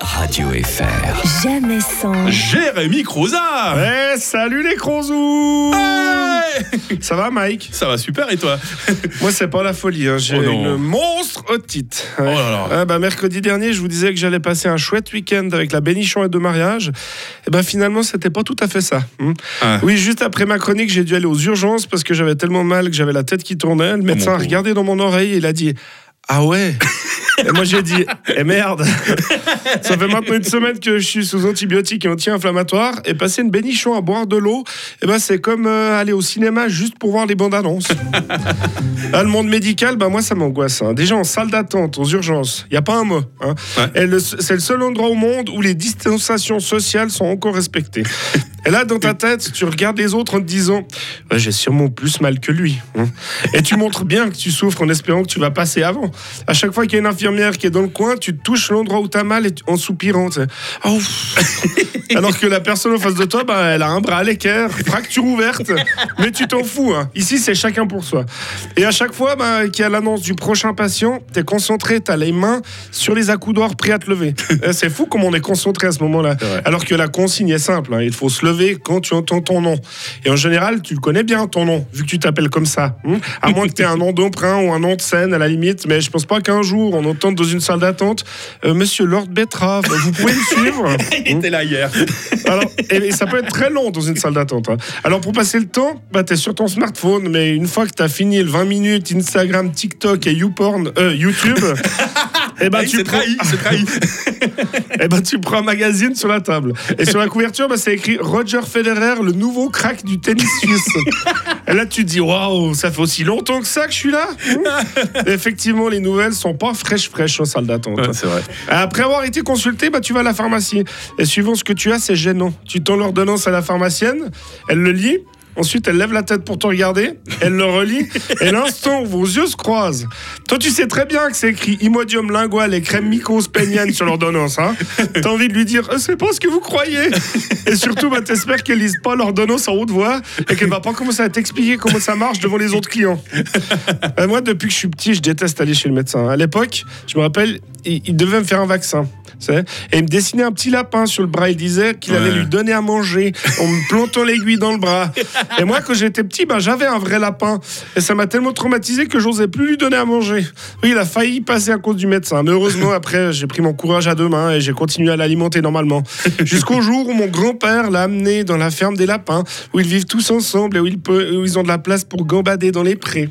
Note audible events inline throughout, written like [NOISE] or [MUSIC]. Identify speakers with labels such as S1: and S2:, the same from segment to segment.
S1: Radio FR.
S2: Jamais sans.
S3: Jérémy Croza
S4: Ouais, salut les Crozous
S3: Ouais
S4: Ça va Mike?
S3: Ça va super et toi?
S4: Moi c'est pas la folie, hein. j'ai
S3: Oh
S4: une monstre otite.
S3: Oh là là.
S4: Ah bah, mercredi dernier, je vous disais que j'allais passer un chouette week-end avec la bénichon et de mariage. Et ben finalement, c'était pas tout à fait ça. hmm.
S3: Ah.
S4: Oui, juste après ma chronique, j'ai dû aller aux urgences parce que j'avais tellement mal que j'avais la tête qui tournait. Le médecin a regardé dans mon oreille et il a dit Ah ouais Et moi j'ai dit Eh merde Ça fait maintenant une semaine que je suis sous antibiotiques et anti-inflammatoires et passer une bénichon à boire de l'eau, eh ben c'est comme euh, aller au cinéma juste pour voir les bandes annonces. Ah, le monde médical, bah moi ça m'angoisse. hein. Déjà en salle d'attente, aux urgences, il y a pas un mot. hein.
S3: Ouais.
S4: C'est le seul endroit au monde où les distanciations sociales sont encore respectées. Et là, dans ta tête, tu regardes les autres en te disant Ouais, J'ai sûrement plus mal que lui. hein. Et tu montres bien que tu souffres en espérant que tu vas passer avant. À chaque fois qu'il y a une infirmière qui est dans le coin, tu touches l'endroit où tu as mal et tu- en soupirant. ouf. [LAUGHS] Alors que la personne en face de toi, bah, elle a un bras à l'équerre, fracture ouverte, mais tu t'en fous. hein. Ici, c'est chacun pour soi. Et à chaque fois bah, qu'il y a l'annonce du prochain patient, tu es concentré, tu as les mains sur les accoudoirs prêts à te lever. [LAUGHS] Euh, c'est fou comme on est concentré à ce moment-là. Alors que la consigne est simple, hein. il faut se lever quand tu entends ton nom. Et en général, tu le connais bien ton nom, vu que tu t'appelles comme ça. hein. à moins que tu aies un nom d'emprunt ou un nom de scène à la limite, mais je pense pas qu'un jour, on entende dans une salle d'attente, Euh, Monsieur Lord Betrave, vous pouvez me suivre [LAUGHS]
S3: Il était là hier. [LAUGHS]
S4: alors, et, et ça peut être très long dans une salle d'attente. hein. Alors, pour passer le temps, bah, tu es sur ton smartphone, mais une fois que tu as fini le 20 minutes Instagram, TikTok et YouPorn, euh, YouTube, [LAUGHS] et ben, tu prends,
S3: trahi, il s'est trahi. [LAUGHS]
S4: eh ben, tu prends un magazine sur la table. Et sur la couverture, bah, c'est écrit Roger Federer, le nouveau crack du tennis suisse. Et là, tu te dis, waouh, ça fait aussi longtemps que ça que je suis là. Et [LAUGHS] Effectivement, les nouvelles sont pas fraîches, fraîches en salle d'attente.
S3: Ouais, c'est vrai.
S4: Après avoir été consulté, bah, tu vas à la pharmacie. Et suivant ce que tu as, c'est gênant. Tu tends l'ordonnance à la pharmacienne, elle le lit. Ensuite, elle lève la tête pour te regarder, elle le relit, et l'instant où vos yeux se croisent, toi tu sais très bien que c'est écrit Imodium lingual et crème mycospénienne sur l'ordonnance. Hein T'as envie de lui dire, Euh, c'est pas ce que vous croyez. Et surtout, bah, t'espères qu'elle lise pas l'ordonnance en haute voix et qu'elle va pas commencer à t'expliquer comment ça marche devant les autres clients. Euh, moi, depuis que je suis petit, je déteste aller chez le médecin. À l'époque, je me rappelle, il devait me faire un vaccin. Et il me dessinait un petit lapin sur le bras. Il disait qu'il allait lui donner à manger en me plantant l'aiguille dans le bras. [LAUGHS] Et moi, quand j'étais petit, ben, j'avais un vrai lapin. Et ça m'a tellement traumatisé que j'osais plus lui donner à manger. Oui, il a failli passer à cause du médecin. Mais heureusement, [LAUGHS] après, j'ai pris mon courage à deux mains et j'ai continué à l'alimenter normalement. [LAUGHS] Jusqu'au jour où mon grand-père l'a amené dans la ferme des lapins, où ils vivent tous ensemble et où ils, peut- où ils ont de la place pour gambader dans les prés.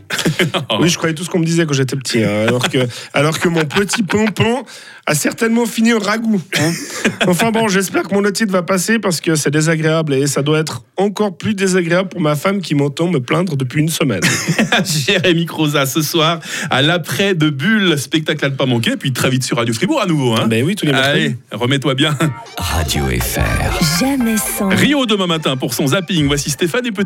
S4: Oui, je croyais tout ce qu'on me disait quand j'étais petit. hein, alors, que, alors que mon petit pompon a certainement fini ragoût. hein. [LAUGHS] Enfin bon, j'espère que mon otite va passer parce que c'est désagréable et ça doit être encore plus désagréable pour ma femme qui m'entend me plaindre depuis une semaine. [LAUGHS]
S3: Jérémy Croza ce soir à l'après de Bulle, spectacle à ne pas manquer, puis très vite sur Radio Fribourg à nouveau. Hein.
S4: ben oui, tous les.
S3: Allez, remets-toi bien.
S1: Radio FR.
S2: Jamais sans.
S3: Rio demain matin pour son zapping. Voici Stéphane et Petit.